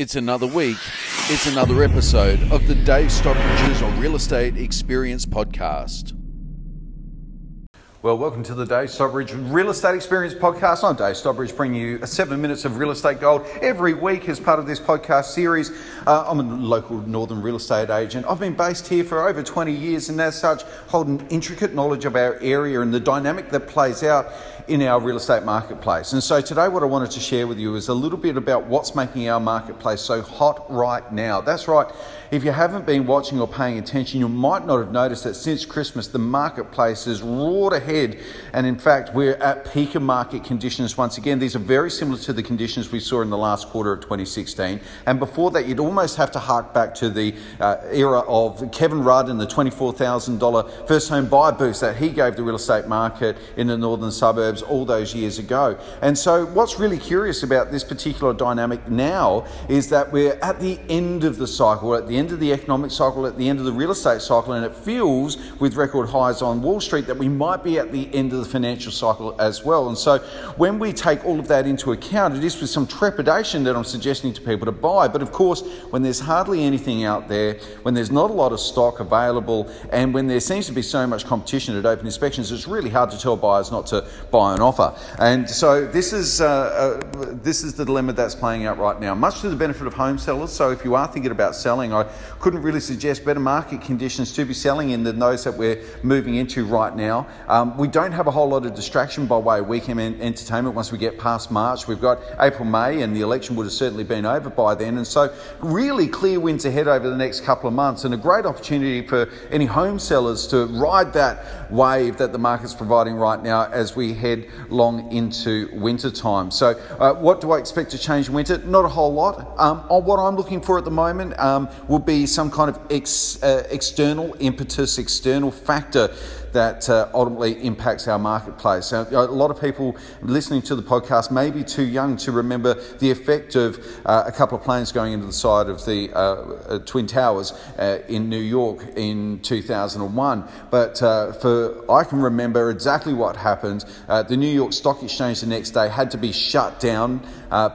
It's another week. It's another episode of the Dave Stockbridge's Real Estate Experience podcast. Well, welcome to the Dave Stockbridge Real Estate Experience podcast. I'm Dave Stockbridge, bringing you seven minutes of real estate gold every week as part of this podcast series. Uh, I'm a local northern real estate agent. I've been based here for over 20 years, and as such, hold an intricate knowledge of our area and the dynamic that plays out in our real estate marketplace. And so today, what I wanted to share with you is a little bit about what's making our marketplace so hot right now. That's right. If you haven't been watching or paying attention, you might not have noticed that since Christmas, the marketplace has roared ahead. And in fact, we're at peak of market conditions once again. These are very similar to the conditions we saw in the last quarter of 2016. And before that, you'd almost have to hark back to the uh, era of Kevin Rudd and the $24,000 first home buyer boost that he gave the real estate market in the northern suburbs all those years ago. And so, what's really curious about this particular dynamic now is that we're at the end of the cycle, at the end of the economic cycle, at the end of the real estate cycle, and it feels with record highs on Wall Street that we might be at the end of the financial cycle as well. And so, when we take all of that into account, it is with some trepidation that I'm suggesting to people to buy. But of course, when there's hardly anything out there, when there's not a lot of stock available, and when there seems to be so much competition at open inspections, it's really hard to tell buyers not to buy an offer. And so, this is uh, uh, this is the dilemma that's playing out right now. Much to the benefit of home sellers. So, if you are thinking about selling, I couldn't really suggest better market conditions to be selling in than those that we're moving into right now. Um, we don't have a whole lot of distraction by way of weekend entertainment once we get past March. We've got April, May, and the election would have certainly been over by then. And so, really clear winds ahead over the next couple of months, and a great opportunity for any home sellers to ride that wave that the market's providing right now as we head long into winter time. So, uh, what do I expect to change in winter? Not a whole lot. Um, what I'm looking for at the moment um, will be some kind of ex, uh, external impetus, external factor that uh, ultimately impacts our marketplace. A lot of people listening to the podcast may be too young to remember the effect of uh, a couple of planes going into the side of the uh, uh Twin Towers uh, in New York in 2001. But uh, for I can remember exactly what happened. the New York Stock Exchange the next day had to be shut down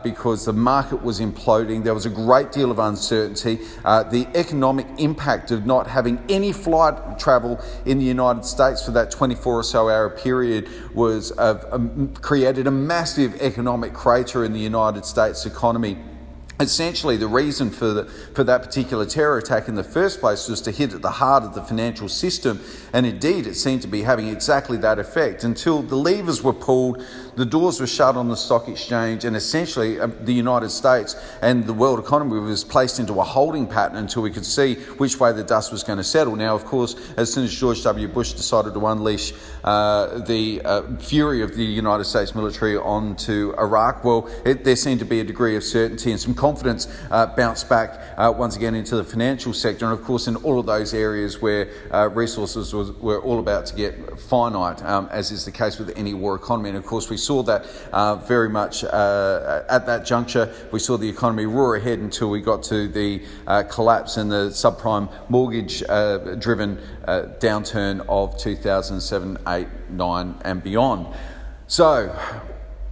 because the market was imploding. There was a great deal of uncertainty. the economic impact of not having any flight travel in the United States States for that 24 or so hour period was uh, um, created a massive economic crater in the United States economy. Essentially, the reason for, the, for that particular terror attack in the first place was to hit at the heart of the financial system, and indeed, it seemed to be having exactly that effect until the levers were pulled, the doors were shut on the stock exchange, and essentially, uh, the United States and the world economy was placed into a holding pattern until we could see which way the dust was going to settle. Now, of course, as soon as George W. Bush decided to unleash uh, the uh, fury of the United States military onto Iraq, well, it, there seemed to be a degree of certainty and some confidence uh, bounced back uh, once again into the financial sector, and of course, in all of those areas where uh, resources was, were all about to get finite, um, as is the case with any war economy. And of course, we saw that uh, very much uh, at that juncture. We saw the economy roar ahead until we got to the collapse and the subprime mortgage driven downturn of 2007, 8, 9, and beyond. So,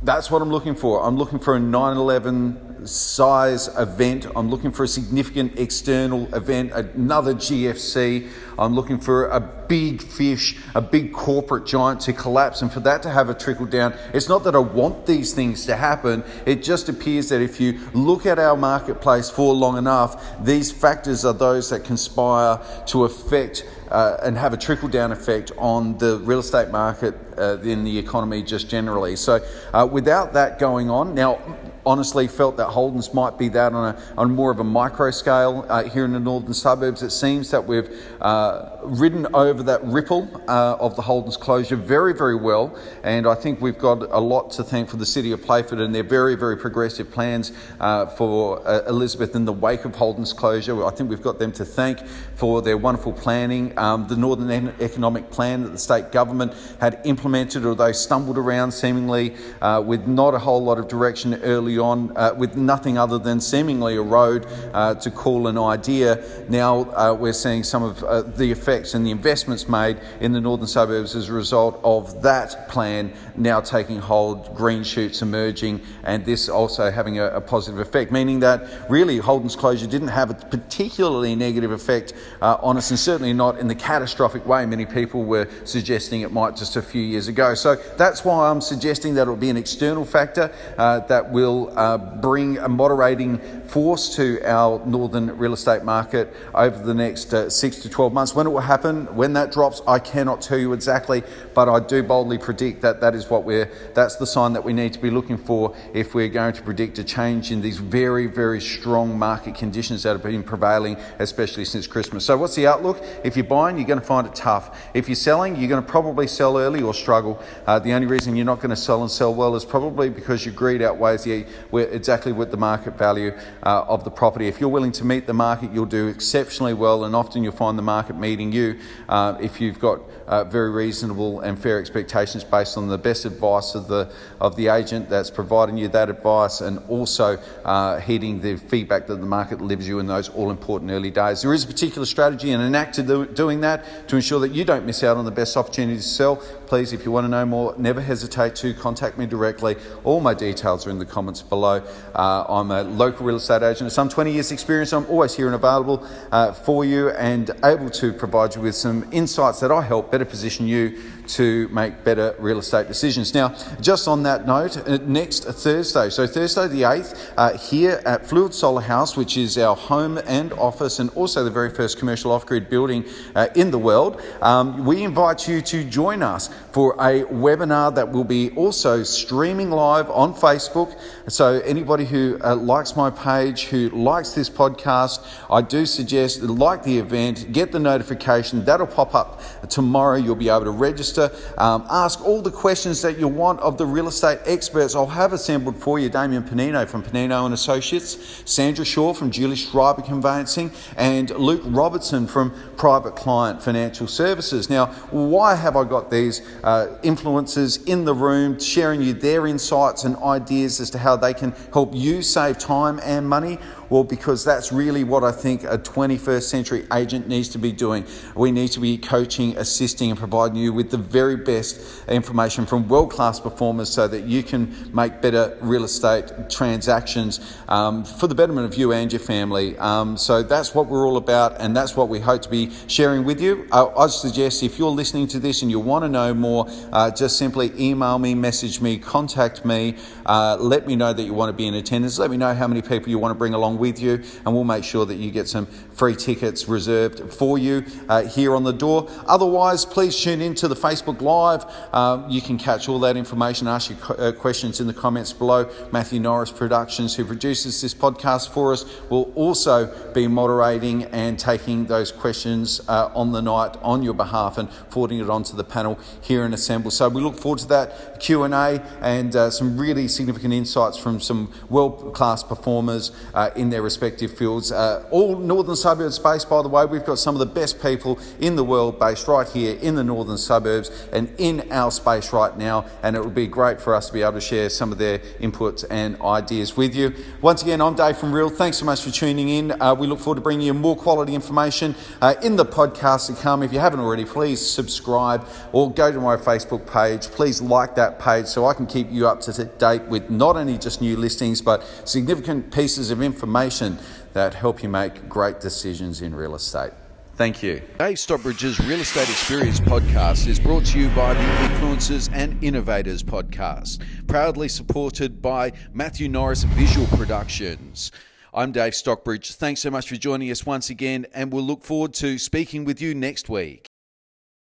that's what I'm looking for. I'm looking for a 9 11 size event. I'm looking for a significant external event, another GFC. I'm looking for a big fish, a big corporate giant to collapse, and for that to have a trickle down. It's not that I want these things to happen, it just appears that if you look at our marketplace for long enough, these factors are those that conspire to affect uh, and have a trickle down effect on the real estate market uh, in the economy just generally. So, uh, without that going on, now honestly felt that Holden's might be that on, a, on more of a micro scale uh, here in the northern suburbs. It seems that we've uh, ridden over that ripple uh, of the Holden's closure very, very well, and I think we've got a lot to thank for the City of Playford and their very, very progressive plans uh, for uh, Elizabeth in the wake of Holden's closure. I think we've got them to thank for their wonderful planning. Um, the Northern Economic Plan that the state government had implemented, although stumbled around seemingly uh, with not a whole lot of direction early on uh, with nothing other than seemingly a road uh, to call an idea. Now uh, we're seeing some of uh, the effects and the investments made in the northern suburbs as a result of that plan now taking hold, green shoots emerging, and this also having a, a positive effect, meaning that really Holden's closure didn't have a particularly negative effect uh, on us, and certainly not in the catastrophic way many people were suggesting it might just a few years ago. So that's why I'm suggesting that it'll be an external factor uh, that will uh, bring a moderating force to our northern real estate market over the next uh, six to 12 months. When it will happen, when that drops, I cannot tell you exactly, but I do boldly predict that that is what we're, that's the sign that we need to be looking for if we're going to predict a change in these very, very strong market conditions that have been prevailing, especially since Christmas. So, what's the outlook? If you're buying, you're going to find it tough. If you're selling, you're going to probably sell early or struggle. Uh, the only reason you're not going to sell and sell well is probably because your greed outweighs the, exactly what the market value uh, of the property. If you're willing to meet the market, you'll do exceptionally well, and often you'll find the market meeting you uh, if you've got uh, very reasonable and fair expectations based on the best advice of the of the agent that's providing you that advice, and also uh, heeding the feedback that the market leaves you in those all important early days. There is a particular strategy and an act to do, doing that to ensure that you don't miss out on the best opportunity to sell. Please, if you want to know more, never hesitate to contact me directly. All my details are in the comments below. Uh, I'm a local real estate agent with some 20 years' experience. I'm always here and available uh, for you and able to provide you with some insights that I help better position you to make better real estate decisions. Now, just on that note, uh, next Thursday, so Thursday the 8th, uh, here at Fluid Solar House, which is our home and office and also the very first commercial off grid building uh, in the world, um, we invite you to join us for a webinar that will be also streaming live on Facebook. So, anybody who uh, likes my page, who likes this podcast, I do suggest like the event, get the notification, that'll pop up tomorrow. You'll be able to register. Um, ask all the questions that you want of the real estate experts. I'll have assembled for you Damien Panino from Panino and Associates, Sandra Shaw from Julie Schreiber Conveyancing, and Luke Robertson from Private Client Financial Services. Now, why have I got these uh, influencers in the room sharing you their insights and ideas as to how they can help you save time and money? Well, because that's really what I think a 21st century agent needs to be doing. We need to be coaching, assisting, and providing you with the very best information from world class performers so that you can make better real estate transactions um, for the betterment of you and your family. Um, so that's what we're all about, and that's what we hope to be sharing with you. I, I suggest if you're listening to this and you want to know more, uh, just simply email me, message me, contact me, uh, let me know that you want to be in attendance, let me know how many people you want to bring along with you, and we'll make sure that you get some free tickets reserved for you uh, here on the door. Otherwise, please tune in to the Facebook Live. Uh, you can catch all that information, ask your uh, questions in the comments below. Matthew Norris Productions, who produces this podcast for us, will also be moderating and taking those questions uh, on the night on your behalf and forwarding it onto the panel here in Assemble. So we look forward to that Q&A and uh, some really significant insights from some world-class performers uh, in their respective fields. Uh, all northern suburbs based, by the way. We've got some of the best people in the world based right here in the northern suburbs and in our space right now. And it would be great for us to be able to share some of their inputs and ideas with you. Once again, I'm Dave from Real. Thanks so much for tuning in. Uh, we look forward to bringing you more quality information uh, in the podcast to come. If you haven't already, please subscribe or go to my Facebook page. Please like that page so I can keep you up to date with not only just new listings but significant pieces of information that help you make great decisions in real estate. Thank you. Dave Stockbridge's Real Estate Experience podcast is brought to you by the Influencers and Innovators podcast, proudly supported by Matthew Norris Visual Productions. I'm Dave Stockbridge. Thanks so much for joining us once again, and we'll look forward to speaking with you next week.